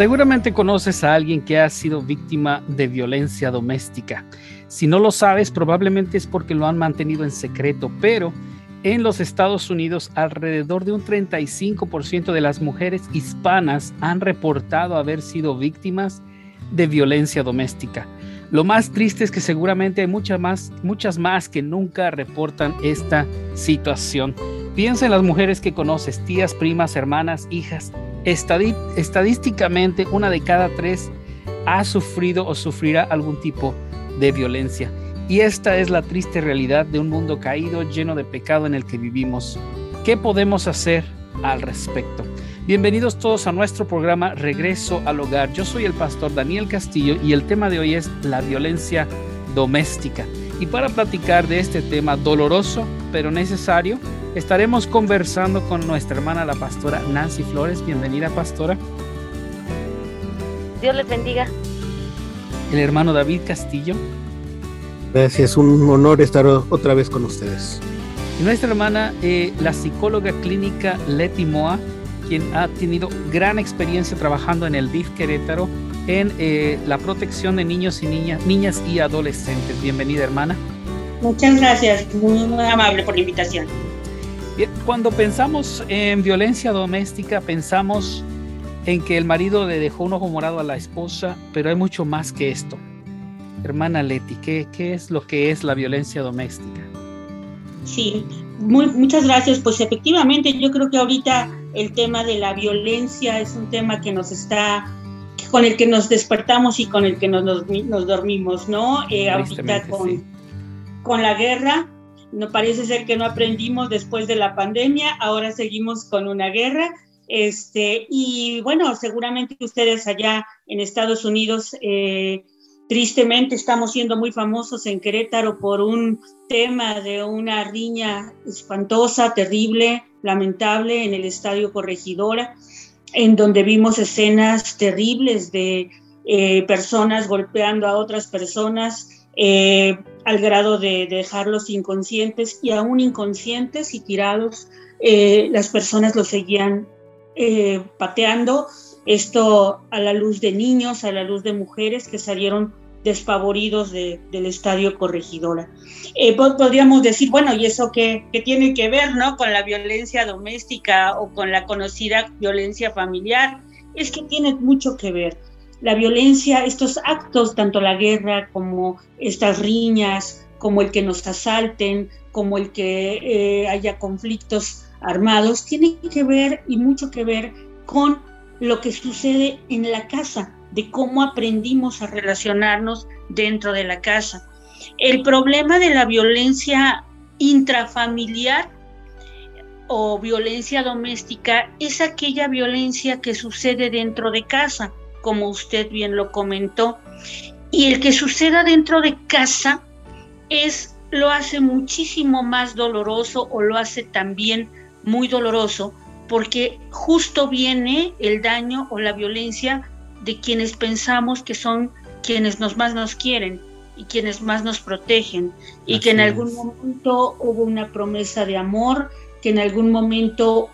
Seguramente conoces a alguien que ha sido víctima de violencia doméstica. Si no lo sabes, probablemente es porque lo han mantenido en secreto, pero en los Estados Unidos alrededor de un 35% de las mujeres hispanas han reportado haber sido víctimas de violencia doméstica. Lo más triste es que seguramente hay muchas más, muchas más que nunca reportan esta situación. Piensa en las mujeres que conoces, tías, primas, hermanas, hijas. estadísticamente, una de cada tres ha sufrido o sufrirá algún tipo de violencia. Y esta es la triste realidad de un mundo caído, lleno de pecado en el que vivimos. ¿Qué podemos hacer al respecto? Bienvenidos todos a nuestro programa Regreso al Hogar. Yo soy el pastor Daniel Castillo y el tema de hoy es la violencia doméstica. Y para platicar de este tema doloroso pero necesario, estaremos conversando con nuestra hermana la pastora Nancy Flores. Bienvenida pastora. Dios les bendiga. El hermano David Castillo. Gracias, un honor estar otra vez con ustedes. Y nuestra hermana, eh, la psicóloga clínica Leti Moa, quien ha tenido gran experiencia trabajando en el DIF Querétaro en eh, la protección de niños y niñas, niñas y adolescentes. Bienvenida, hermana. Muchas gracias, muy, muy amable por la invitación. Bien, cuando pensamos en violencia doméstica, pensamos en que el marido le dejó un ojo morado a la esposa, pero hay mucho más que esto. Hermana Leti, ¿qué, qué es lo que es la violencia doméstica? Sí, muy, muchas gracias. Pues efectivamente, yo creo que ahorita el tema de la violencia es un tema que nos está, con el que nos despertamos y con el que nos, nos, dormimos, ¿no? Eh, ahorita con, con la guerra, no parece ser que no aprendimos después de la pandemia, ahora seguimos con una guerra. Este, y bueno, seguramente ustedes allá en Estados Unidos, eh, tristemente estamos siendo muy famosos en Querétaro por un tema de una riña espantosa, terrible, lamentable en el Estadio Corregidora, en donde vimos escenas terribles de eh, personas golpeando a otras personas eh, al grado de dejarlos inconscientes y aún inconscientes y tirados, eh, las personas los seguían pateando. Esto a la luz de niños, a la luz de mujeres que salieron despavoridos del estadio Corregidora. Eh, podríamos decir, bueno, ¿y eso qué, qué, tiene que ver ¿no? con la violencia doméstica o con la conocida violencia familiar? Es que tiene mucho que ver. La violencia, estos actos, tanto la guerra como estas riñas, como el que nos asalten, como el que eh, haya conflictos armados, tiene que ver y mucho que ver con lo que sucede en la casa, de cómo aprendimos a relacionarnos dentro de la casa. El problema de la violencia intrafamiliar o violencia doméstica es aquella violencia que sucede dentro de casa, como usted bien lo comentó. Y el que suceda dentro de casa es lo hace muchísimo más doloroso o lo hace también muy doloroso porque justo viene el daño o la violencia de quienes pensamos que son quienes nos más nos quieren y quienes más nos protegen y que en algún momento hubo una promesa de amor, que en algún momento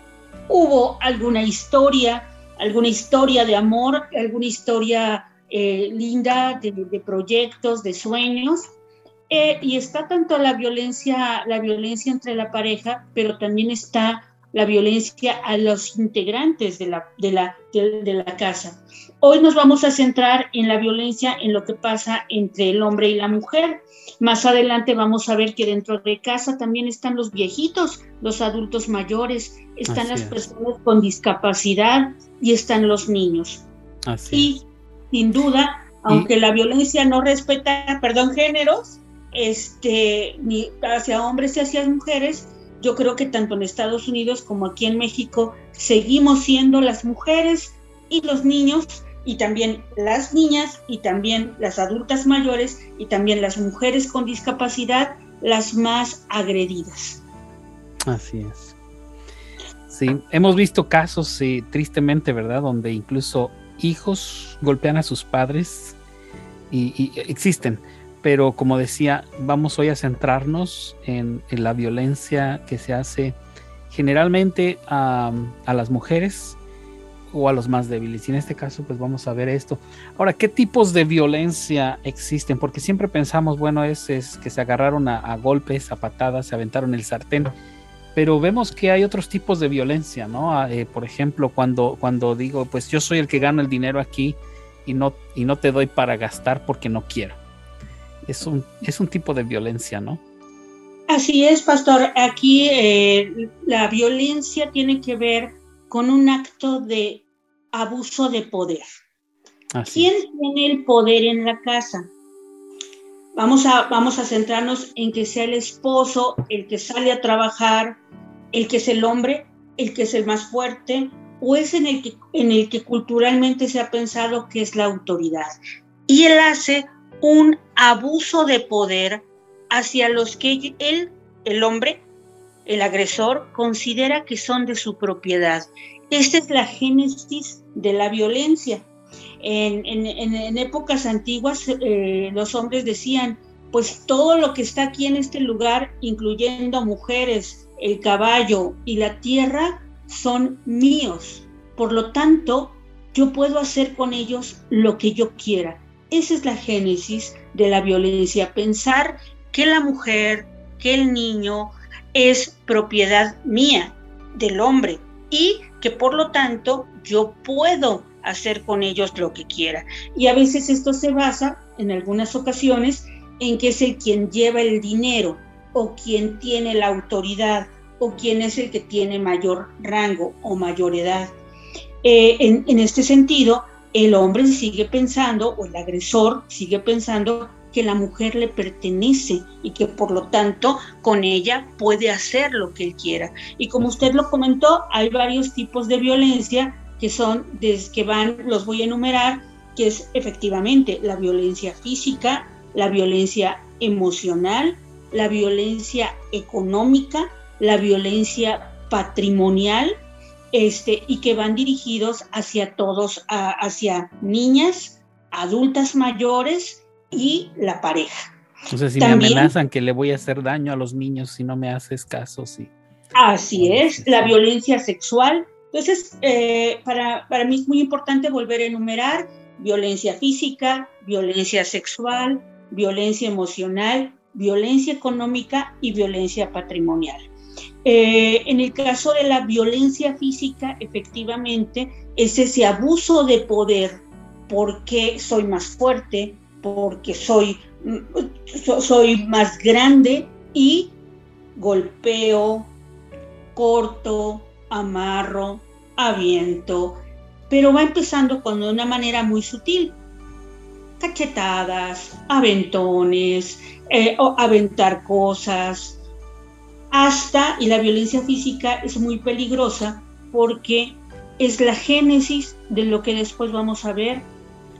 hubo alguna historia, alguna historia de amor, alguna historia eh, linda de, proyectos, de sueños. Eh, y está tanto la violencia, la violencia entre la pareja, pero también está la violencia a los integrantes de la, de la, de, la casa. Hoy nos vamos a centrar en la violencia, en lo que pasa entre el hombre y la mujer. Más adelante vamos a ver que dentro de casa también están los viejitos, los adultos mayores, están las personas con discapacidad y están los niños. y sin duda, aunque la violencia no respeta, perdón, géneros, este, ni hacia hombres y hacia mujeres, yo creo que tanto en Estados Unidos como aquí en México seguimos siendo las mujeres y los niños y también las niñas y también las adultas mayores y también las mujeres con discapacidad las más agredidas. Así es. Sí, hemos visto casos, tristemente, ¿verdad? Donde incluso hijos golpean a sus padres y existen pero como decía, vamos hoy a centrarnos en, la violencia que se hace generalmente a, las mujeres o a los más débiles. Y en este caso, pues vamos a ver esto. Ahora, ¿qué tipos de violencia existen? Porque siempre pensamos, bueno, es, es que se agarraron a, golpes, a patadas, se aventaron el sartén. Pero vemos que hay otros tipos de violencia, ¿no? Ah, eh, por ejemplo, cuando, cuando digo, pues yo soy el que gano el dinero aquí y no, y no te doy para gastar porque no quiero. Es un, es un tipo de violencia, ¿no? Así es, pastor. Aquí eh, la violencia tiene que ver con un acto de abuso de poder. ¿Quién tiene el poder en la casa? Vamos a, vamos a centrarnos en que sea el esposo, el que sale a trabajar, el que es el hombre, el que es el más fuerte, o es en el que, en el que culturalmente se ha pensado que es la autoridad. Y él hace un abuso de poder hacia los que él, el hombre, el agresor, considera que son de su propiedad. Esta es la génesis de la violencia. En, épocas antiguas eh, los hombres decían, pues todo lo que está aquí en este lugar, incluyendo mujeres, el caballo y la tierra, son míos. Por lo tanto, yo puedo hacer con ellos lo que yo quiera. Esa es la génesis de la violencia, pensar que la mujer, que el niño es propiedad mía, del hombre, y que por lo tanto yo puedo hacer con ellos lo que quiera. Y a veces esto se basa, en algunas ocasiones, en que es el quien lleva el dinero o quien tiene la autoridad o quien es el que tiene mayor rango o mayor edad. Eh, en, en este sentido, el hombre sigue pensando, o el agresor sigue pensando, que la mujer le pertenece y que por lo tanto con ella puede hacer lo que él quiera. Y como usted lo comentó, hay varios tipos de violencia que son, desde que van, los voy a enumerar, que es efectivamente la violencia física, la violencia emocional, la violencia económica, la violencia patrimonial, este, y que van dirigidos hacia todos, hacia niñas, adultas mayores y la pareja. O sea, si me amenazan que le voy a hacer daño a los niños si no me haces caso, sí. Así es, la violencia sexual. Entonces, eh, para, para mí es muy importante volver a enumerar violencia física, violencia sexual, violencia emocional, violencia económica y violencia patrimonial. Eh, en el caso de la violencia física, efectivamente, es ese abuso de poder porque soy más fuerte, porque soy, soy más grande y golpeo, corto, amarro, aviento, pero va empezando con una manera muy sutil. Cachetadas, aventones, eh, aventar cosas, hasta, y la violencia física es muy peligrosa porque es la génesis de lo que después vamos a ver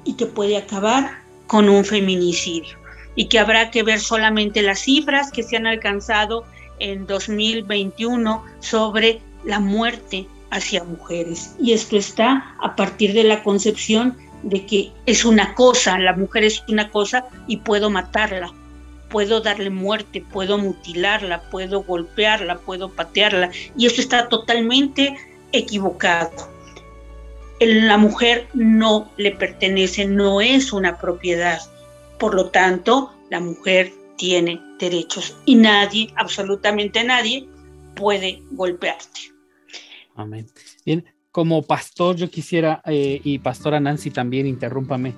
y que puede acabar con un feminicidio y que habrá que ver solamente las cifras que se han alcanzado en 2021 sobre la muerte hacia mujeres. Y esto está a partir de la concepción de que es una cosa, la mujer es una cosa y puedo matarla, puedo darle muerte, puedo mutilarla, puedo golpearla, puedo patearla. Y esto está totalmente equivocado la mujer no le pertenece, no es una propiedad. Por lo tanto, la mujer tiene derechos y nadie, absolutamente nadie, puede golpearte. Amén. Bien, como pastor yo quisiera, eh, y pastora Nancy también, interrúmpame,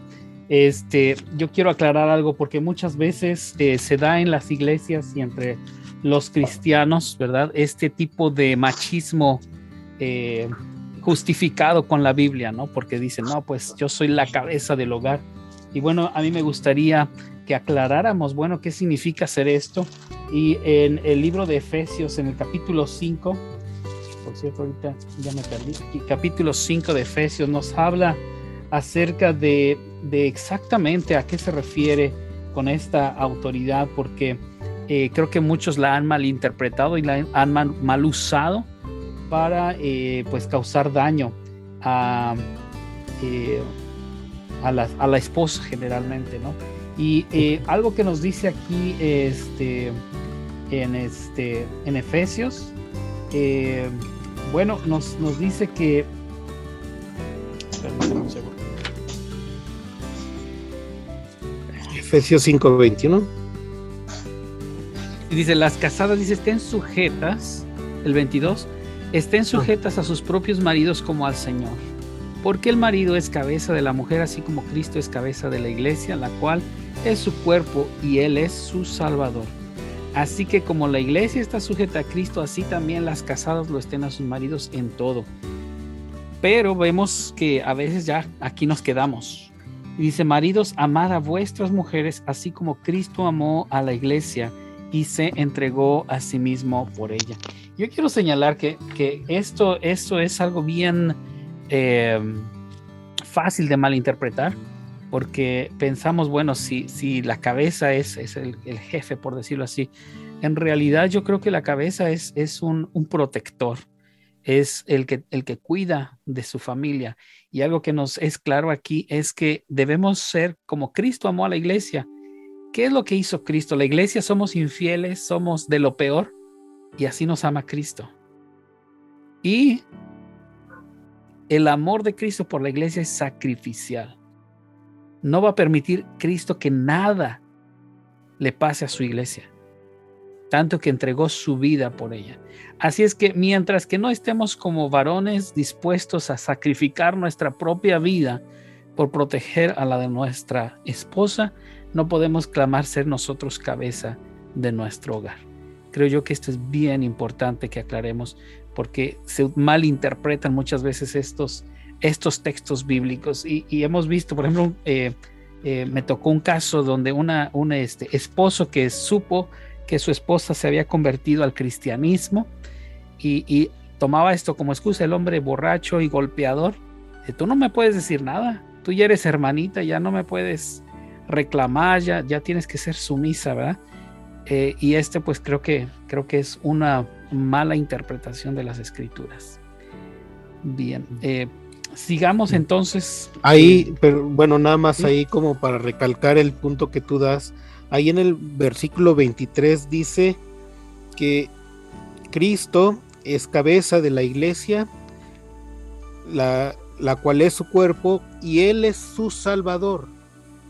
este, yo quiero aclarar algo porque muchas veces eh, se da en las iglesias y entre los cristianos, ¿verdad? Este tipo de machismo eh, justificado con la Biblia, ¿no? Porque dicen, no, pues yo soy la cabeza del hogar. Y bueno, a mí me gustaría que aclaráramos, bueno, qué significa hacer esto. Y en el libro de Efesios, en el capítulo 5, por cierto, ahorita ya me perdí, capítulo 5 de Efesios nos habla acerca de, exactamente a qué se refiere con esta autoridad, porque eh, creo que muchos la han malinterpretado y la han mal, usado para eh, pues causar daño a, eh, a, la, esposa generalmente, ¿no? Y algo que nos dice aquí este, en, este, en Efesios, bueno, nos, nos dice que seguro. Efesios 5:21. Dice, las casadas, dice, estén sujetas, el 22, estén sujetas a sus propios maridos como al Señor. Porque el marido es cabeza de la mujer, así como Cristo es cabeza de la iglesia, la cual es su cuerpo y Él es su Salvador. Así que como la iglesia está sujeta a Cristo, así también las casadas lo estén a sus maridos en todo. Pero vemos que a veces ya aquí nos quedamos. Dice, maridos, amad a vuestras mujeres, así como Cristo amó a la iglesia y se entregó a sí mismo por ella. Yo quiero señalar que, que esto, esto es algo bien eh, fácil de malinterpretar, porque pensamos, bueno, si, si la cabeza es, es el, jefe, por decirlo así, en realidad yo creo que la cabeza es, es un protector, es el que, el que cuida de su familia. Y algo que nos es claro aquí es que debemos ser como Cristo amó a la iglesia. ¿Qué es lo que hizo Cristo? La iglesia somos infieles, somos de lo peor y así nos ama Cristo. Y el amor de Cristo por la iglesia es sacrificial. No va a permitir Cristo que nada le pase a su iglesia, tanto que entregó su vida por ella. Así es que mientras que no estemos como varones dispuestos a sacrificar nuestra propia vida por proteger a la de nuestra esposa, no podemos clamar ser nosotros cabeza de nuestro hogar. Creo yo que esto es bien importante que aclaremos porque se malinterpretan muchas veces estos, estos textos bíblicos. Y, hemos visto, por ejemplo, eh, eh, me tocó un caso donde una, un este, esposo que supo que su esposa se había convertido al cristianismo y, tomaba esto como excusa, el hombre borracho y golpeador. Tú no me puedes decir nada, tú ya eres hermanita, ya no me puedes reclamar, ya, ya tienes que ser sumisa, ¿verdad? Eh, y este pues creo que, creo que es una mala interpretación de las escrituras. Bien, eh, sigamos entonces. Ahí, pero bueno, nada más ahí como para recalcar el punto que tú das. Ahí en el versículo 23 dice que Cristo es cabeza de la iglesia, la, la cual es su cuerpo, y Él es su Salvador.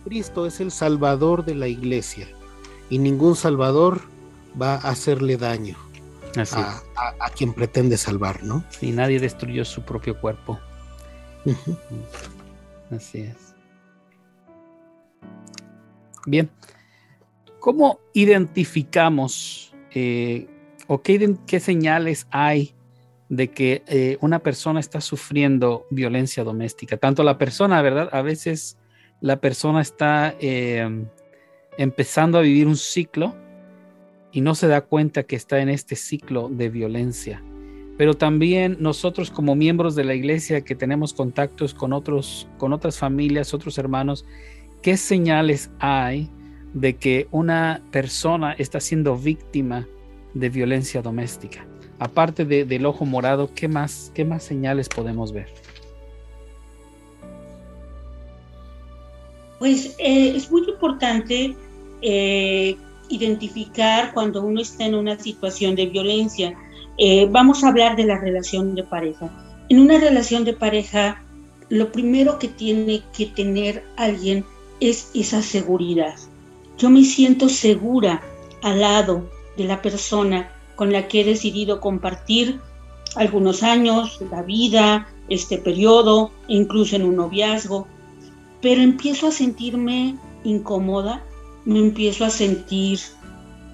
Cristo es el Salvador de la iglesia y ningún salvador va a hacerle daño a, quien pretende salvar, ¿no? Y nadie destruyó su propio cuerpo. Así es. Bien, ¿cómo identificamos eh, o qué, señales hay de que eh, una persona está sufriendo violencia doméstica? Tanto la persona, ¿verdad? A veces la persona está eh, empezando a vivir un ciclo y no se da cuenta que está en este ciclo de violencia. Pero también nosotros como miembros de la iglesia que tenemos contactos con otros con otras familias, otros hermanos, ¿qué señales hay de que una persona está siendo víctima de violencia doméstica? Aparte del ojo morado, ¿qué más, ¿qué más señales podemos ver? Pues eh, es muy importante eh, identificar cuando uno está en una situación de violencia. Eh, vamos a hablar de la relación de pareja. En una relación de pareja, lo primero que tiene que tener alguien es esa seguridad. Yo me siento segura al lado de la persona con la que he decidido compartir algunos años, la vida, este periodo, incluso en un noviazgo, pero empiezo a sentirme incómoda me empiezo a sentir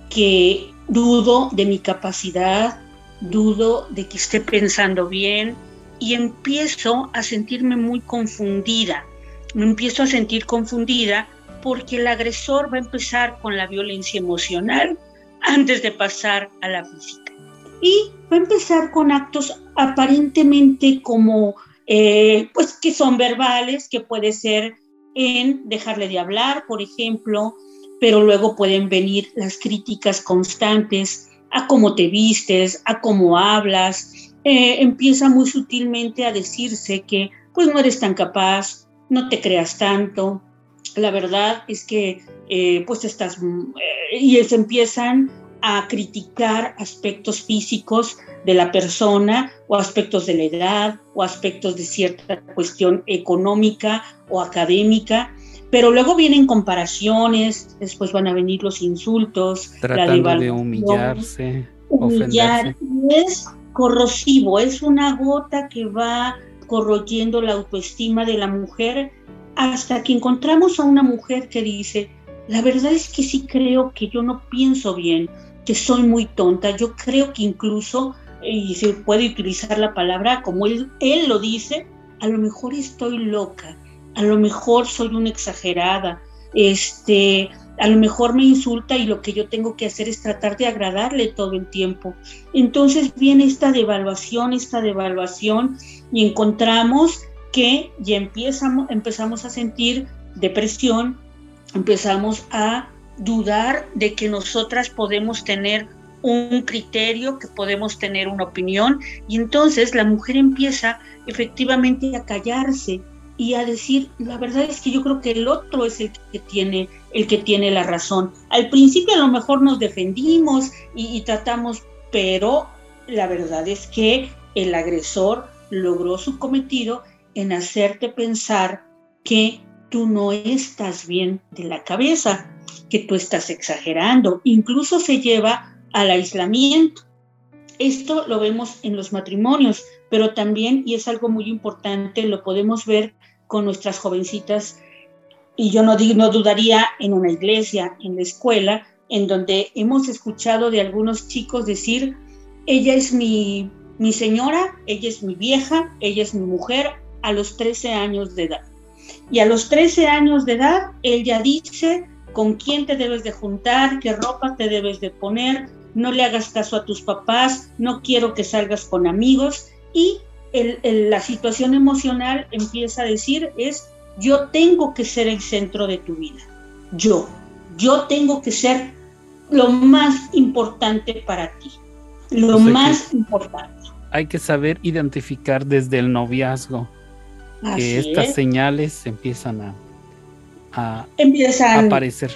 que dudo de mi capacidad, dudo de que esté pensando bien y empiezo a sentirme muy confundida. Me empiezo a sentir confundida porque el agresor va a empezar con la violencia emocional antes de pasar a la física. Y va a empezar con actos aparentemente como, eh, pues que son verbales, que puede ser en dejarle de hablar, por ejemplo, pero luego pueden venir las críticas constantes a cómo te vistes, a cómo hablas. Eh, empieza muy sutilmente a decirse que pues no eres tan capaz, no te creas tanto. La verdad es que eh, pues estás... Eh, y se empiezan a criticar aspectos físicos de la persona o aspectos de la edad o aspectos de cierta cuestión económica o académica. Pero luego vienen comparaciones, después van a venir los insultos, Tratando de humillarse, humillar. Es corrosivo, es una gota que va corroyendo la autoestima de la mujer hasta que encontramos a una mujer que dice, la verdad es que sí creo que yo no pienso bien, que soy muy tonta, yo creo que incluso, y se puede utilizar la palabra como él, lo dice, a lo mejor estoy loca, a lo mejor soy una exagerada, este, a lo mejor me insulta y lo que yo tengo que hacer es tratar de agradarle todo el tiempo. Entonces viene esta devaluación, esta devaluación y encontramos que ya empezamos, empezamos a sentir depresión, empezamos a dudar de que nosotras podemos tener un criterio, que podemos tener una opinión, y entonces la mujer empieza efectivamente a callarse y a decir, la verdad es que yo creo que el otro es el que tiene, el que tiene la razón. Al principio a lo mejor nos defendimos y, y tratamos, pero la verdad es que el agresor logró su cometido en hacerte pensar que tú no estás bien de la cabeza, que tú estás exagerando, incluso se lleva al aislamiento. Esto lo vemos en los matrimonios, pero también, y es algo muy importante, lo podemos ver con nuestras jovencitas, y yo no, no dudaría en una iglesia, en la escuela, en donde hemos escuchado de algunos chicos decir, ella es mi, mi señora, ella es mi vieja, ella es mi mujer, a los 13 años de edad. Y a los 13 años de edad, él ya dice con quién te debes de juntar, qué ropa te debes de poner, no le hagas caso a tus papás, no quiero que salgas con amigos. Y la situación emocional empieza a decir es, yo tengo que ser el centro de tu vida. Yo, yo tengo que ser lo más importante para ti. Lo más importante. Hay que saber identificar desde el noviazgo que estas señales empiezan a, a, empiezan aparecer.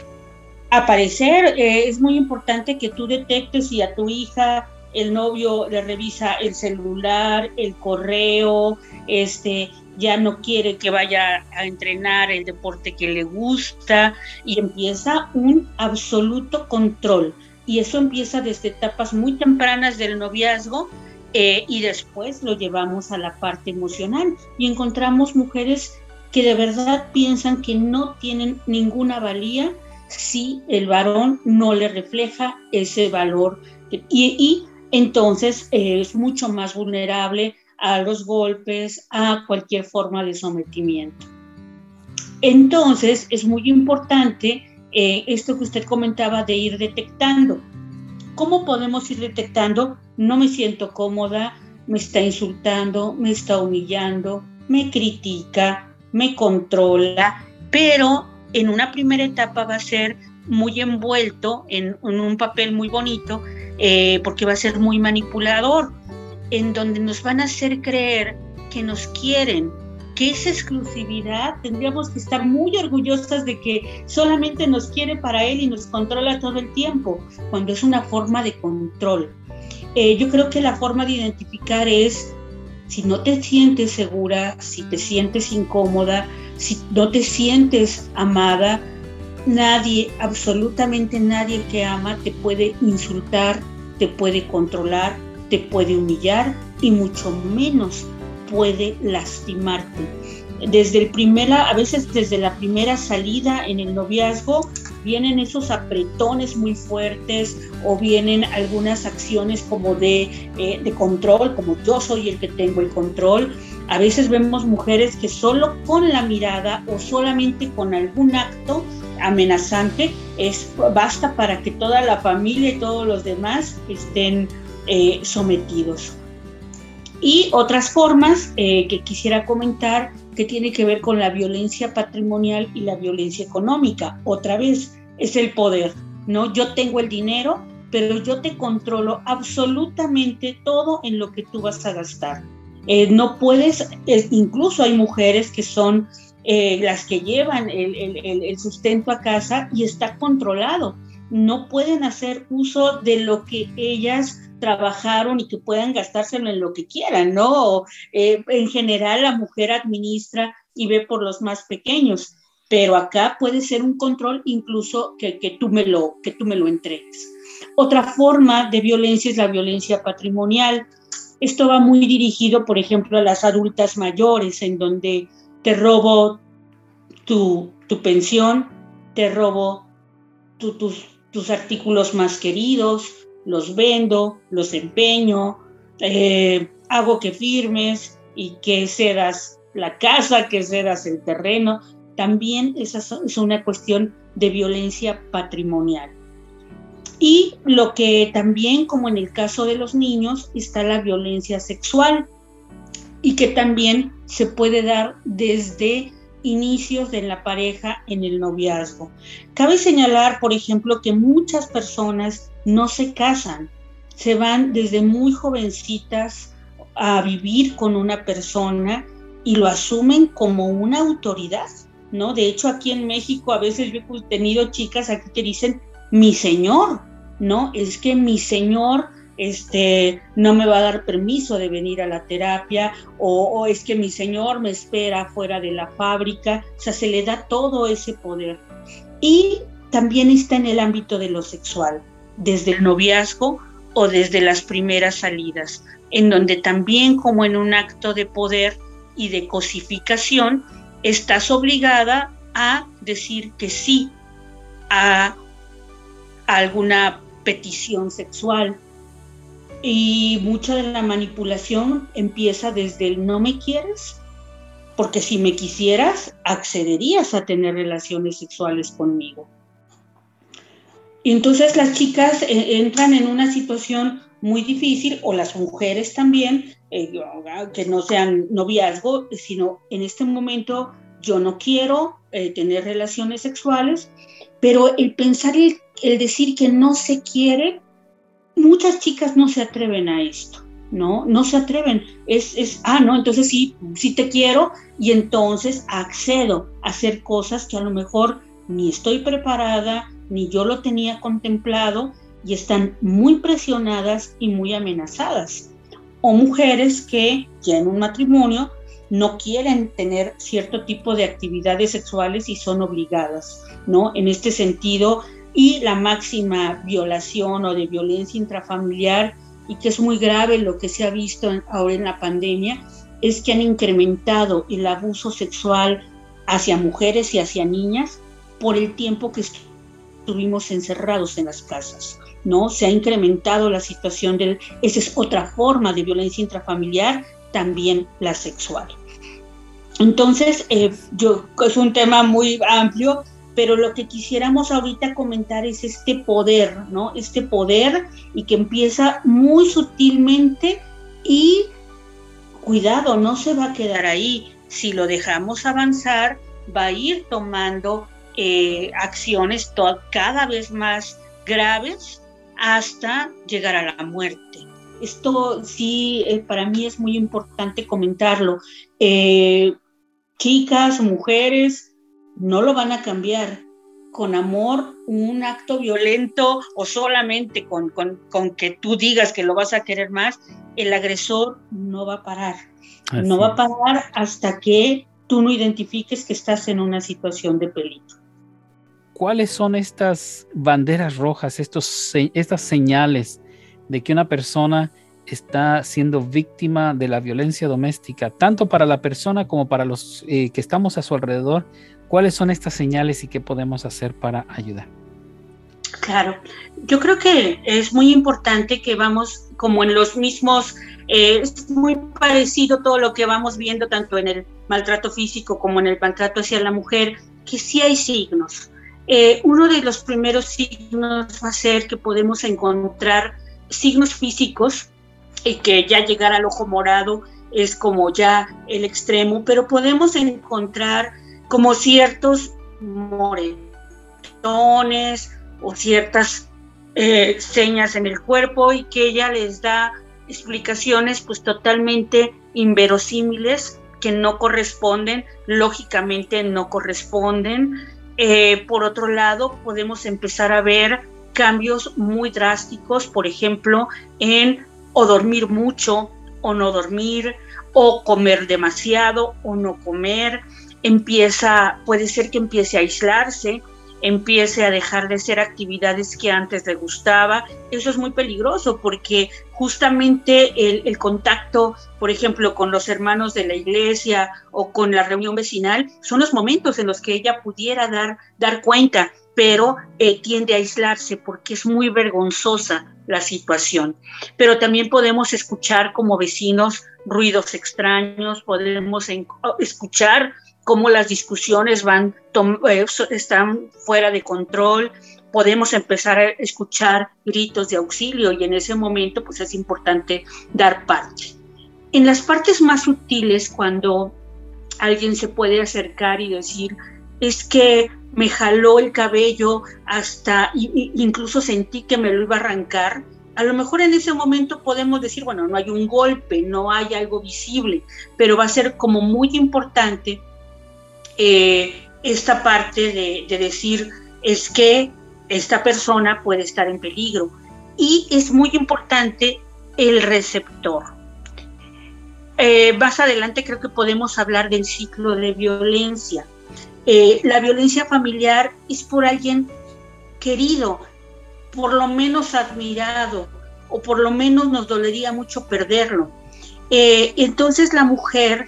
Aparecer, eh, es muy importante que tú detectes si a tu hija el novio le revisa el celular, el correo, este, ya no quiere que vaya a entrenar el deporte que le gusta y empieza un absoluto control. Y eso empieza desde etapas muy tempranas del noviazgo eh, y después lo llevamos a la parte emocional y encontramos mujeres que de verdad piensan que no tienen ninguna valía si el varón no le refleja ese valor y, entonces eh, es mucho más vulnerable a los golpes, a cualquier forma de sometimiento. Entonces es muy importante eh, esto que usted comentaba de ir detectando. ¿Cómo podemos ir detectando? No me siento cómoda, me está insultando, me está humillando, me critica, me controla, pero en una primera etapa va a ser muy envuelto en, un papel muy bonito, eh, porque va a ser muy manipulador, en donde nos van a hacer creer que nos quieren, que esa exclusividad tendríamos que estar muy orgullosas de que solamente nos quiere para él y nos controla todo el tiempo, cuando es una forma de control. Eh, yo creo que la forma de identificar es si no te sientes segura, si te sientes incómoda, si no te sientes amada, nadie, absolutamente nadie que ama te puede insultar, te puede controlar, te puede humillar y mucho menos puede lastimarte. Desde el primera, a veces desde la primera salida en el noviazgo, vienen esos apretones muy fuertes o vienen algunas acciones como de, eh, de control, como yo soy el que tengo el control. A veces vemos mujeres que solo con la mirada o solamente con algún acto amenazante es basta para que toda la familia y todos los demás estén eh, sometidos. Y otras formas eh, que quisiera comentar que tiene que ver con la violencia patrimonial y la violencia económica. Otra vez, es el poder, ¿no? Yo tengo el dinero, pero yo te controlo absolutamente todo en lo que tú vas a gastar. Eh, no puedes, incluso hay mujeres que son eh, las que llevan el, el, el, sustento a casa y está controlado. No pueden hacer uso de lo que ellas trabajaron y que puedan gastárselo en lo que quieran, ¿no? Eh, en general la mujer administra y ve por los más pequeños, pero acá puede ser un control incluso que, que, tú, me lo, que tú me lo entregues. Otra forma de violencia es la violencia patrimonial. Esto va muy dirigido, por ejemplo, a las adultas mayores, en donde te robo tu, tu pensión, te robo tus, tus artículos más queridos, los vendo, los empeño, eh, hago que firmes y que cedas la casa, que cedas el terreno. También esa es una cuestión de violencia patrimonial. Y lo que también, como en el caso de los niños, está la violencia sexual y que también se puede dar desde inicios de la pareja en el noviazgo. Cabe señalar, por ejemplo, que muchas personas no se casan, se van desde muy jovencitas a vivir con una persona y lo asumen como una autoridad, ¿no? De hecho, aquí en México a veces yo he tenido chicas aquí que dicen, mi señor, ¿no? Es que mi señor este, no me va a dar permiso de venir a la terapia o, es que mi señor me espera fuera de la fábrica, o sea, se le da todo ese poder. Y también está en el ámbito de lo sexual, desde el noviazgo o desde las primeras salidas, en donde también como en un acto de poder y de cosificación, estás obligada a decir que sí a alguna petición sexual, y mucha de la manipulación empieza desde el no me quieres, porque si me quisieras, accederías a tener relaciones sexuales conmigo. Y entonces las chicas eh, entran en una situación muy difícil, o las mujeres también, eh, que no sean noviazgo, sino en este momento yo no quiero eh, tener relaciones sexuales, pero el pensar, el decir que no se quiere, muchas chicas no se atreven a esto, ¿no? No se atreven. Es, es, ah, no, entonces sí, sí te quiero y entonces accedo a hacer cosas que a lo mejor ni estoy preparada, ni yo lo tenía contemplado y están muy presionadas y muy amenazadas. O mujeres que ya en un matrimonio no quieren tener cierto tipo de actividades sexuales y son obligadas, ¿no? En este sentido, y la máxima violación o de violencia intrafamiliar y que es muy grave lo que se ha visto ahora en la pandemia, es que han incrementado el abuso sexual hacia mujeres y hacia niñas por el tiempo que estuvimos encerrados en las casas. ¿no? Se ha incrementado la situación del, esa es otra forma de violencia intrafamiliar, también la sexual. Entonces, eh, yo, es un tema muy amplio, pero lo que quisiéramos ahorita comentar es este poder, ¿no? Este poder y que empieza muy sutilmente y cuidado, no se va a quedar ahí. Si lo dejamos avanzar, va a ir tomando eh, acciones cada vez más graves hasta llegar a la muerte. Esto sí, eh, para mí es muy importante comentarlo. Eh, chicas, mujeres, no lo van a cambiar con amor un acto violento o solamente con, que tú digas que lo vas a querer más, el agresor no va a parar. No va a parar hasta que tú no identifiques que estás en una situación de peligro. ¿Cuáles son estas banderas rojas, estos, estas señales de que una persona está siendo víctima de la violencia doméstica, tanto para la persona como para los eh, que estamos a su alrededor, ¿Cuáles son estas señales y qué podemos hacer para ayudar? Claro, yo creo que es muy importante que vamos como en los mismos, eh, es muy parecido todo lo que vamos viendo tanto en el maltrato físico como en el maltrato hacia la mujer, que sí hay signos. Eh, uno de los primeros signos va a ser que podemos encontrar signos físicos y que ya llegar al ojo morado es como ya el extremo, pero podemos encontrar como ciertos moretones o ciertas eh, señas en el cuerpo y que ella les da explicaciones pues totalmente inverosímiles que no corresponden, lógicamente no corresponden. Eh, por otro lado, podemos empezar a ver cambios muy drásticos, por ejemplo, en o dormir mucho o no dormir, o comer demasiado o no comer, empieza, puede ser que empiece a aislarse, empiece a dejar de hacer actividades que antes le gustaba. Eso es muy peligroso porque justamente el, contacto, por ejemplo, con los hermanos de la iglesia o con la reunión vecinal, son los momentos en los que ella pudiera dar, dar cuenta, pero eh, tiende a aislarse porque es muy vergonzosa la situación. Pero también podemos escuchar como vecinos ruidos extraños, podemos escuchar cómo las discusiones van, eh, están fuera de control, podemos empezar a escuchar gritos de auxilio y en ese momento pues es importante dar parte. En las partes más sutiles, cuando alguien se puede acercar y decir, es que me jaló el cabello hasta, incluso sentí que me lo iba a arrancar, a lo mejor en ese momento podemos decir, bueno, no hay un golpe, no hay algo visible, pero va a ser como muy importante eh, esta parte de, decir es que esta persona puede estar en peligro. Y es muy importante el receptor. Eh, más adelante creo que podemos hablar del ciclo de violencia. Eh, la violencia familiar es por alguien querido, por lo menos admirado, o por lo menos nos dolería mucho perderlo. entonces la mujer,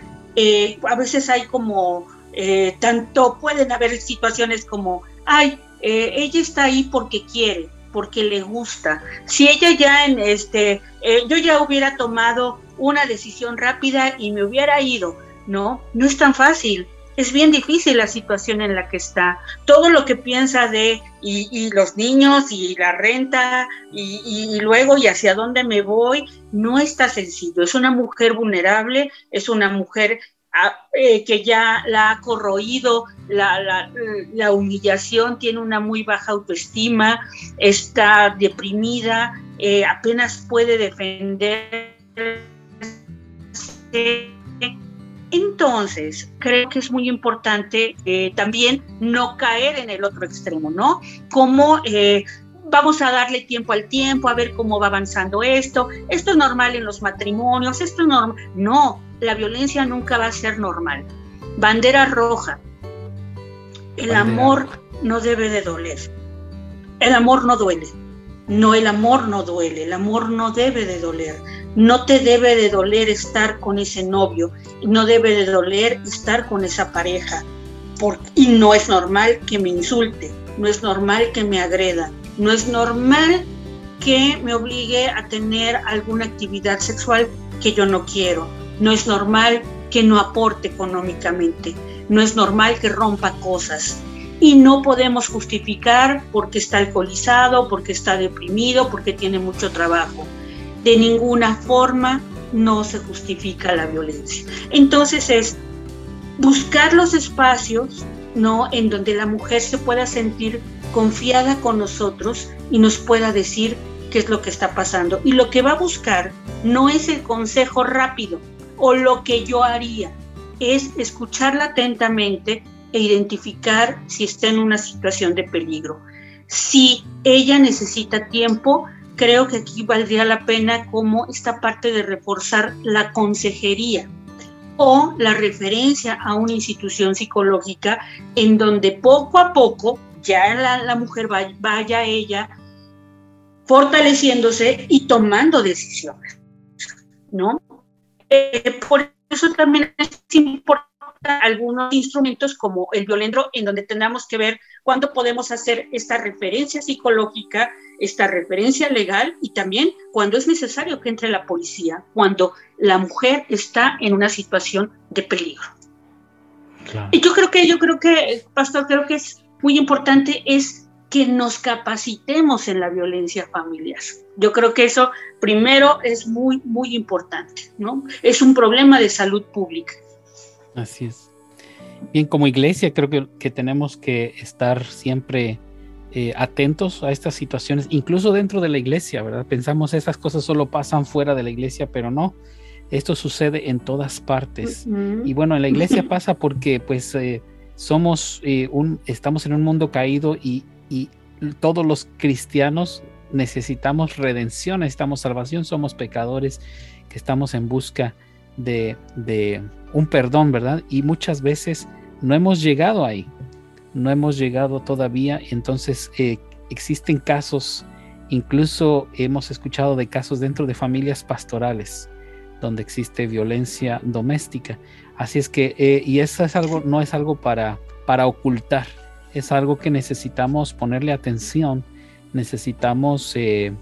a veces hay como eh, tanto pueden haber situaciones como, ay, eh, ella está ahí porque quiere, porque le gusta. Si ella ya en este, eh, yo ya hubiera tomado una decisión rápida y me hubiera ido, no, no es tan fácil. Es bien difícil la situación en la que está. Todo lo que piensa de y, los niños y la renta y, y, luego y hacia dónde me voy, no está sencillo. Es una mujer vulnerable, es una mujer eh, que ya la ha corroído la, humillación, tiene una muy baja autoestima, está deprimida, eh, apenas puede defenderse. Entonces, creo que es muy importante eh, también no caer en el otro extremo, ¿no? Como vamos a darle tiempo al tiempo, a ver cómo va avanzando esto, esto es normal en los matrimonios, esto es normal. No, la violencia nunca va a ser normal. Bandera roja. El amor no debe de doler. El amor no duele. No, el amor no duele. El amor no debe de doler. No te debe de doler estar con ese novio. No debe de doler estar con esa pareja. y no es normal que me insulte. No es normal que me agreda. No es normal que me obligue a tener alguna actividad sexual que yo no quiero no es normal que no aporte económicamente, no es normal que rompa cosas. Y no podemos justificar porque está alcoholizado, porque está deprimido, porque tiene mucho trabajo. De ninguna forma no se justifica la violencia. Entonces es buscar los espacios ¿no? en donde la mujer se pueda sentir confiada con nosotros y nos pueda decir qué es lo que está pasando. Y lo que va a buscar no es el consejo rápido, o lo que yo haría es escucharla atentamente e identificar si está en una situación de peligro. Si ella necesita tiempo, creo que aquí valdría la pena como esta parte de reforzar la consejería o la referencia a una institución psicológica en donde poco a poco ya la, mujer vaya, vaya ella fortaleciéndose y tomando decisiones, ¿no? Eh, por eso también es importante algunos instrumentos como el violento, en donde tendremos que ver cuándo podemos hacer esta referencia psicológica, esta referencia legal y también cuando es necesario que entre la policía, cuando la mujer está en una situación de peligro. Y yo creo que, yo creo que, Pastor, creo que es muy importante es que nos capacitemos en la violencia familiar. Yo creo que eso primero es muy, muy importante, ¿no? Es un problema de salud pública. Así es. Bien, como iglesia creo que, tenemos que estar siempre eh, atentos a estas situaciones, incluso dentro de la iglesia, ¿verdad? Pensamos esas cosas solo pasan fuera de la iglesia, pero no. Esto sucede en todas partes. Y bueno, en la iglesia pasa porque pues eh, somos eh, un, estamos en un mundo caído y y todos los cristianos necesitamos redención, necesitamos salvación, somos pecadores que estamos en busca de, un perdón, ¿verdad? Y muchas veces no hemos llegado ahí, no hemos llegado todavía, entonces eh, existen casos, incluso hemos escuchado de casos dentro de familias pastorales donde existe violencia doméstica. Así es que, eh, y eso es algo, no es algo para, para ocultar, es algo que necesitamos ponerle atención, necesitamos eh,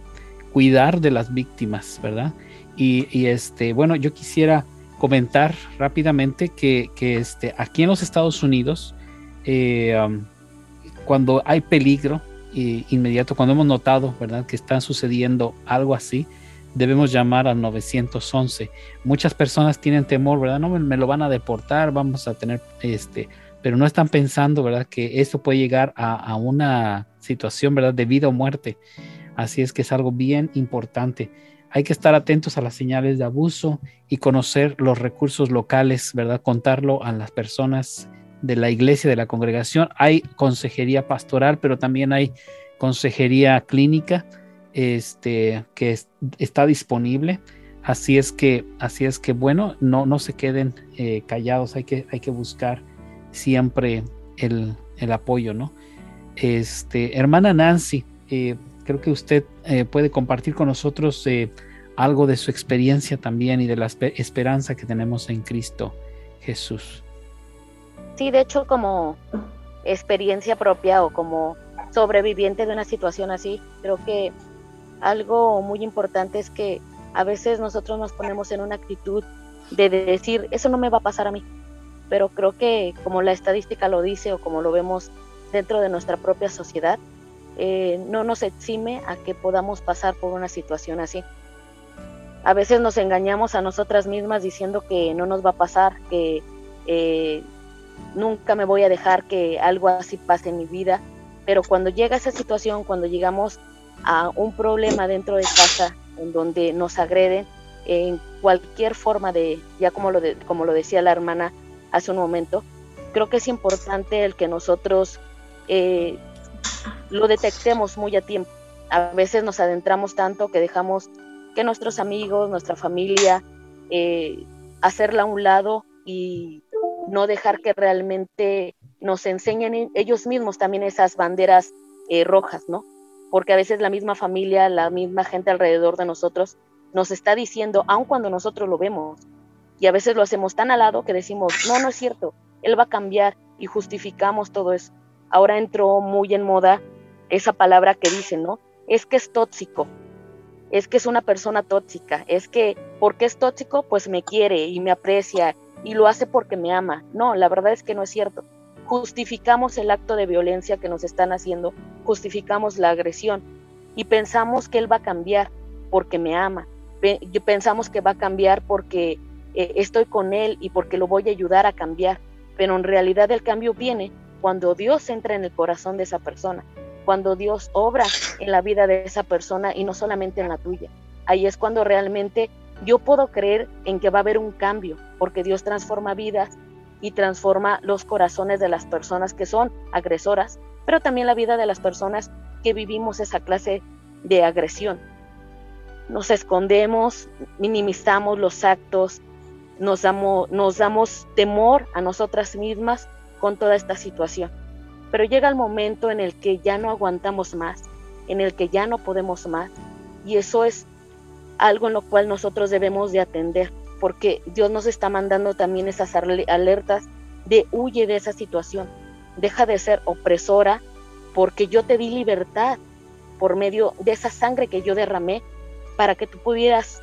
cuidar de las víctimas, ¿verdad? Y, este, bueno, yo quisiera comentar rápidamente que, este, aquí en los Estados Unidos, eh, um, cuando hay peligro inmediato, cuando hemos notado, ¿verdad?, que está sucediendo algo así, debemos llamar al 911. Muchas personas tienen temor, ¿verdad? No me, lo van a deportar, vamos a tener este, pero no están pensando, ¿verdad? Que esto puede llegar a, una situación, ¿verdad? De vida o muerte. Así es que es algo bien importante. Hay que estar atentos a las señales de abuso y conocer los recursos locales, ¿verdad? Contarlo a las personas de la iglesia, de la congregación. Hay consejería pastoral, pero también hay consejería clínica este, que está disponible. Así es que, así es que bueno, no, no se queden eh, callados, hay que, hay que buscar siempre el, apoyo, ¿no? Este, hermana Nancy, eh, creo que usted eh, puede compartir con nosotros algo de su experiencia también y de la esperanza que tenemos en Cristo Jesús. Sí, de hecho, como experiencia propia o como sobreviviente de una situación así, creo que algo muy importante es que a veces nosotros nos ponemos en una actitud de decir, eso no me va a pasar a mí. Pero creo que como la estadística lo dice o como lo vemos dentro de nuestra propia sociedad, eh, no nos exime a que podamos pasar por una situación así. A veces nos engañamos a nosotras mismas diciendo que no nos va a pasar, que eh, nunca me voy a dejar que algo así pase en mi vida, pero cuando llega esa situación, cuando llegamos a un problema dentro de casa en donde nos agreden en cualquier forma de, ya como lo, como lo decía la hermana hace un momento, creo que es importante el que nosotros eh, lo detectemos muy a tiempo. A veces nos adentramos tanto que dejamos que nuestros amigos, nuestra familia, eh, hacerla a un lado y no dejar que realmente nos enseñen ellos mismos también esas banderas eh, rojas, ¿no? porque a veces la misma familia, la misma gente alrededor de nosotros nos está diciendo, aun cuando nosotros lo vemos, y a veces lo hacemos tan al lado que decimos, no, no es cierto, él va a cambiar y justificamos todo eso. Ahora entró muy en moda esa palabra que dicen, ¿no? Es que es tóxico, es que es una persona tóxica, es que porque es tóxico, pues me quiere y me aprecia y lo hace porque me ama. No, la verdad es que no es cierto justificamos el acto de violencia que nos están haciendo, justificamos la agresión y pensamos que él va a cambiar porque me ama, pensamos que va a cambiar porque eh, estoy con él y porque lo voy a ayudar a cambiar, pero en realidad el cambio viene cuando Dios entra en el corazón de esa persona, cuando Dios obra en la vida de esa persona y no solamente en la tuya. Ahí es cuando realmente yo puedo creer en que va a haber un cambio, porque Dios transforma vidas y transforma los corazones de las personas que son agresoras, pero también la vida de las personas que vivimos esa clase de agresión. Nos escondemos, minimizamos los actos, nos damos, nos damos temor a nosotras mismas con toda esta situación. Pero llega el momento en el que ya no aguantamos más, en el que ya no podemos más, y eso es algo en lo cual nosotros debemos de atender porque Dios nos está mandando también esas alertas de huye de esa situación, deja de ser opresora, porque yo te di libertad por medio de esa sangre que yo derramé para que tú pudieras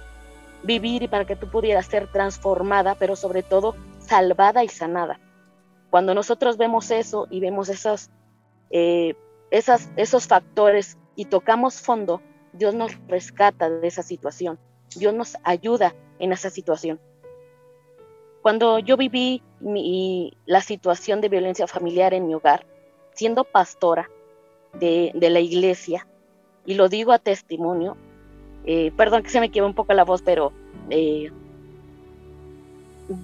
vivir y para que tú pudieras ser transformada, pero sobre todo salvada y sanada. Cuando nosotros vemos eso y vemos esos, eh, esas, esos factores y tocamos fondo, Dios nos rescata de esa situación, Dios nos ayuda en esa situación. Cuando yo viví la situación de violencia familiar en mi hogar, siendo pastora de, la iglesia, y lo digo a testimonio, eh, perdón que se me quede un poco la voz, pero eh,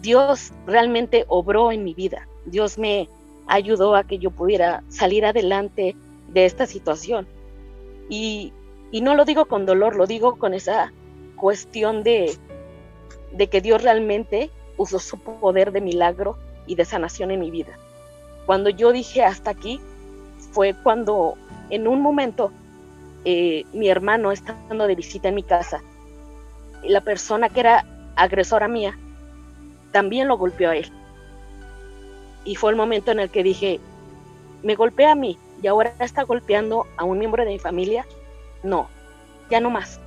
Dios realmente obró en mi vida. Dios me ayudó a que yo pudiera salir adelante de esta situación. Y, y no lo digo con dolor, lo digo con esa cuestión de, de que Dios realmente usó su poder de milagro y de sanación en mi vida. Cuando yo dije hasta aquí, fue cuando en un momento eh, mi hermano estando de visita en mi casa, la persona que era agresora mía, también lo golpeó a él. Y fue el momento en el que dije, me golpea a mí y ahora está golpeando a un miembro de mi familia. No, ya no más.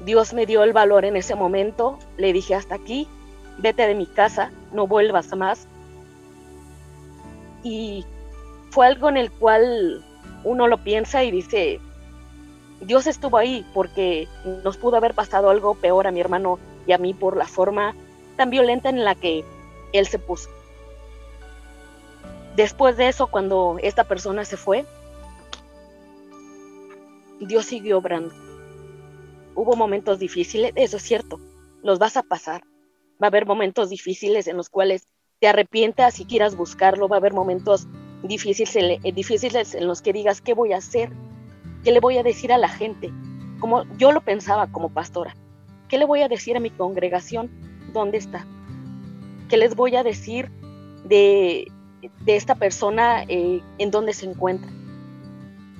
Dios me dio el valor en ese momento, le dije hasta aquí, vete de mi casa, no vuelvas más. Y fue algo en el cual uno lo piensa y dice, Dios estuvo ahí porque nos pudo haber pasado algo peor a mi hermano y a mí por la forma tan violenta en la que él se puso. Después de eso, cuando esta persona se fue, Dios siguió obrando. Hubo momentos difíciles, eso es cierto, los vas a pasar. Va a haber momentos difíciles en los cuales te arrepientas y quieras buscarlo, va a haber momentos difíciles, eh, difíciles en los que digas, ¿qué voy a hacer? ¿Qué le voy a decir a la gente? Como yo lo pensaba como pastora. ¿Qué le voy a decir a mi congregación? ¿Dónde está? ¿Qué les voy a decir de, esta persona eh, en dónde se encuentra?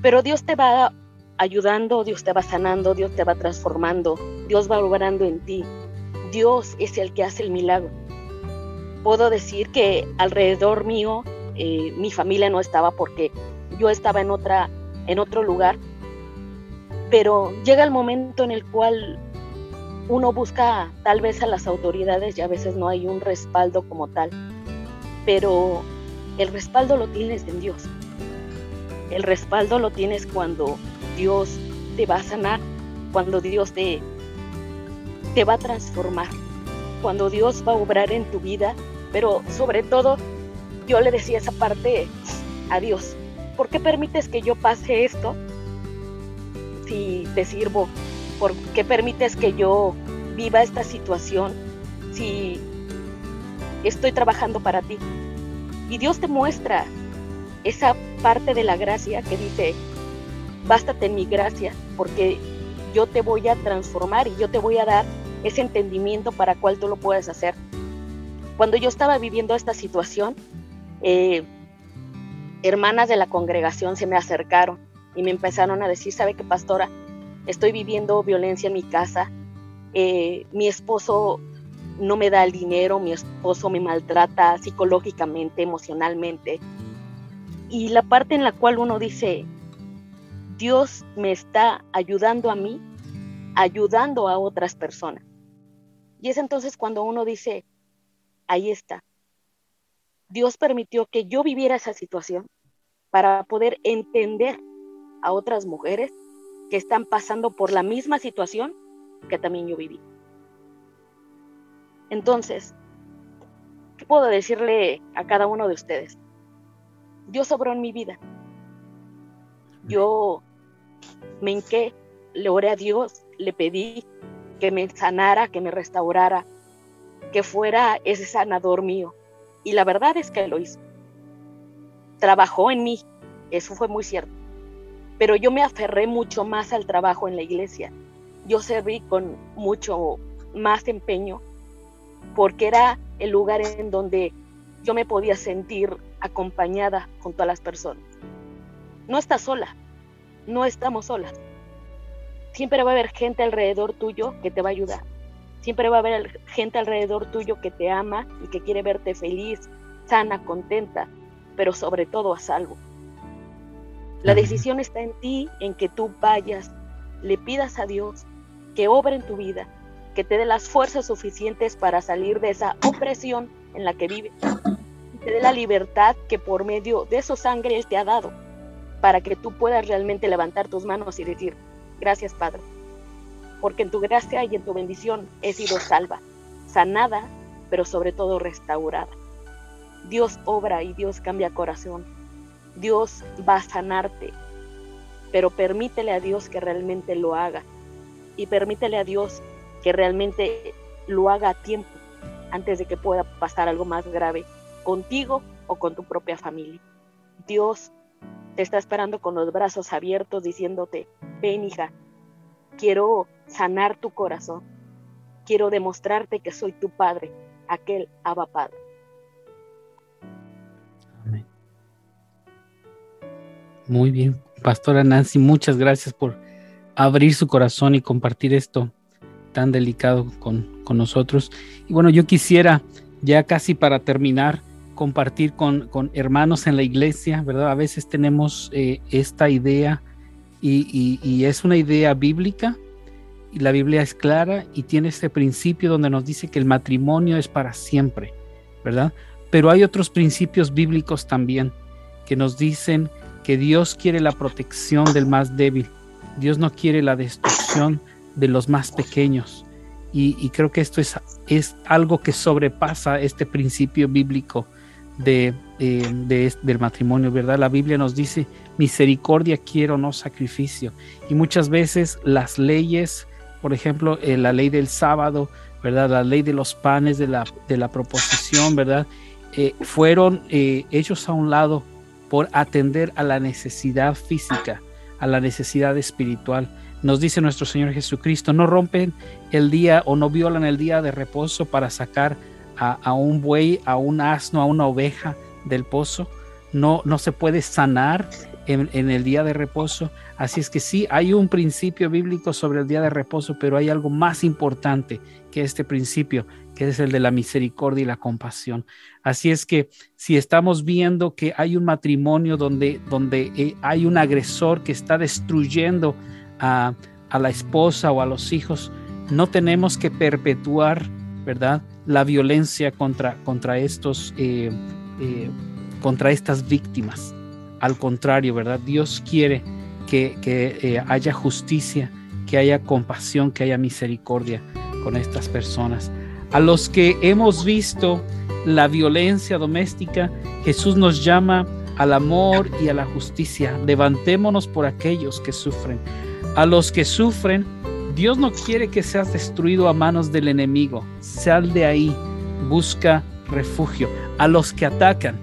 Pero Dios te va ayudando, Dios te va sanando, Dios te va transformando, Dios va obrando en ti. Dios es el que hace el milagro. Puedo decir que alrededor mío eh, mi familia no estaba porque yo estaba en otra en otro lugar pero llega el momento en el cual uno busca tal vez a las autoridades y a veces no hay un respaldo como tal, pero el respaldo lo tienes en Dios. El respaldo lo tienes cuando Dios te va a sanar, cuando Dios te, te va a transformar, cuando Dios va a obrar en tu vida, pero sobre todo yo le decía esa parte a Dios, ¿por qué permites que yo pase esto si te sirvo? ¿Por qué permites que yo viva esta situación si estoy trabajando para ti? Y Dios te muestra esa parte de la gracia que dice, bástate en mi gracia, porque yo te voy a transformar y yo te voy a dar ese entendimiento para cual tú lo puedes hacer. Cuando yo estaba viviendo esta situación, eh, hermanas de la congregación se me acercaron y me empezaron a decir, ¿sabe qué, pastora? Estoy viviendo violencia en mi casa, eh, mi esposo no me da el dinero, mi esposo me maltrata psicológicamente, emocionalmente. Y la parte en la cual uno dice, Dios me está ayudando a mí, ayudando a otras personas. Y es entonces cuando uno dice, ahí está. Dios permitió que yo viviera esa situación para poder entender a otras mujeres que están pasando por la misma situación que también yo viví. Entonces, ¿qué puedo decirle a cada uno de ustedes? Dios sobró en mi vida. Yo me hinqué, le oré a Dios, le pedí que me sanara, que me restaurara, que fuera ese sanador mío. Y la verdad es que lo hizo. Trabajó en mí, eso fue muy cierto pero yo me aferré mucho más al trabajo en la iglesia. Yo serví con mucho más empeño porque era el lugar en donde yo me podía sentir acompañada junto a las personas. No estás sola, no estamos solas. Siempre va a haber gente alrededor tuyo que te va a ayudar. Siempre va a haber gente alrededor tuyo que te ama y que quiere verte feliz, sana, contenta, pero sobre todo a salvo. La decisión está en ti, en que tú vayas, le pidas a Dios que obre en tu vida, que te dé las fuerzas suficientes para salir de esa opresión en la que vives. Y te dé la libertad que por medio de su sangre Él te ha dado, para que tú puedas realmente levantar tus manos y decir, gracias Padre, porque en tu gracia y en tu bendición he sido salva, sanada, pero sobre todo restaurada. Dios obra y Dios cambia corazón. Dios va a sanarte, pero permítele a Dios que realmente lo haga y permítele a Dios que realmente lo haga a tiempo antes de que pueda pasar algo más grave contigo o con tu propia familia. Dios te está esperando con los brazos abiertos diciéndote, ven hija, quiero sanar tu corazón, quiero demostrarte que soy tu padre, aquel Abba Padre. Amén. Muy bien, Pastora Nancy, muchas gracias por abrir su corazón y compartir esto tan delicado con, con nosotros. Y bueno, yo quisiera ya casi para terminar, compartir con, con, hermanos en la iglesia, ¿verdad? A veces tenemos eh, esta idea y, y, es una idea bíblica y la Biblia es clara y tiene este principio donde nos dice que el matrimonio es para siempre, ¿verdad? Pero hay otros principios bíblicos también que nos dicen que Dios quiere la protección del más débil, Dios no quiere la destrucción de los más pequeños. Y, creo que esto es, es, algo que sobrepasa este principio bíblico de, del matrimonio, ¿verdad? La Biblia nos dice, misericordia quiero, no sacrificio. Y muchas veces las leyes, por ejemplo, eh, la ley del sábado, ¿verdad? La ley de los panes de la, de la proposición, ¿verdad? Eh, fueron eh, hechos a un lado por atender a la necesidad física, a la necesidad espiritual. Nos dice nuestro Señor Jesucristo, no rompen el día o no violan el día de reposo para sacar a, un buey, a un asno, a una oveja del pozo. No, no se puede sanar en, en, el día de reposo. Así es que sí, hay un principio bíblico sobre el día de reposo, pero hay algo más importante que este principio, que es el de la misericordia y la compasión. Así es que si estamos viendo que hay un matrimonio donde, donde eh, hay un agresor que está destruyendo a, la esposa o a los hijos, no tenemos que perpetuar, ¿verdad? La violencia contra, contra estos, eh, eh, contra estas víctimas. Al contrario, ¿verdad? Dios quiere que, que haya justicia, que haya compasión, que haya misericordia con estas personas. A los que hemos visto la violencia doméstica, Jesús nos llama al amor y a la justicia. Levantémonos por aquellos que sufren. A los que sufren, Dios no quiere que seas destruido a manos del enemigo. Sal de ahí, busca refugio. A los que atacan,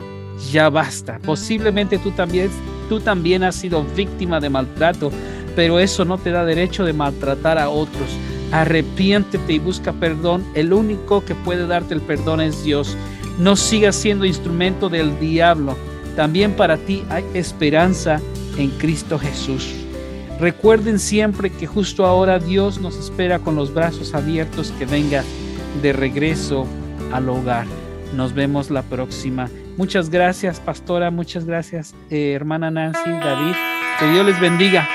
ya basta. Posiblemente tú también, tú también has sido víctima de maltrato, pero eso no te da derecho de maltratar a otros. Arrepiéntete y busca perdón. El único que puede darte el perdón es Dios. No sigas siendo instrumento del diablo. También para ti hay esperanza en Cristo Jesús. Recuerden siempre que justo ahora Dios nos espera con los brazos abiertos que venga de regreso al hogar. Nos vemos la próxima. Muchas gracias, pastora. Muchas gracias, eh, hermana Nancy, David. Que Dios les bendiga.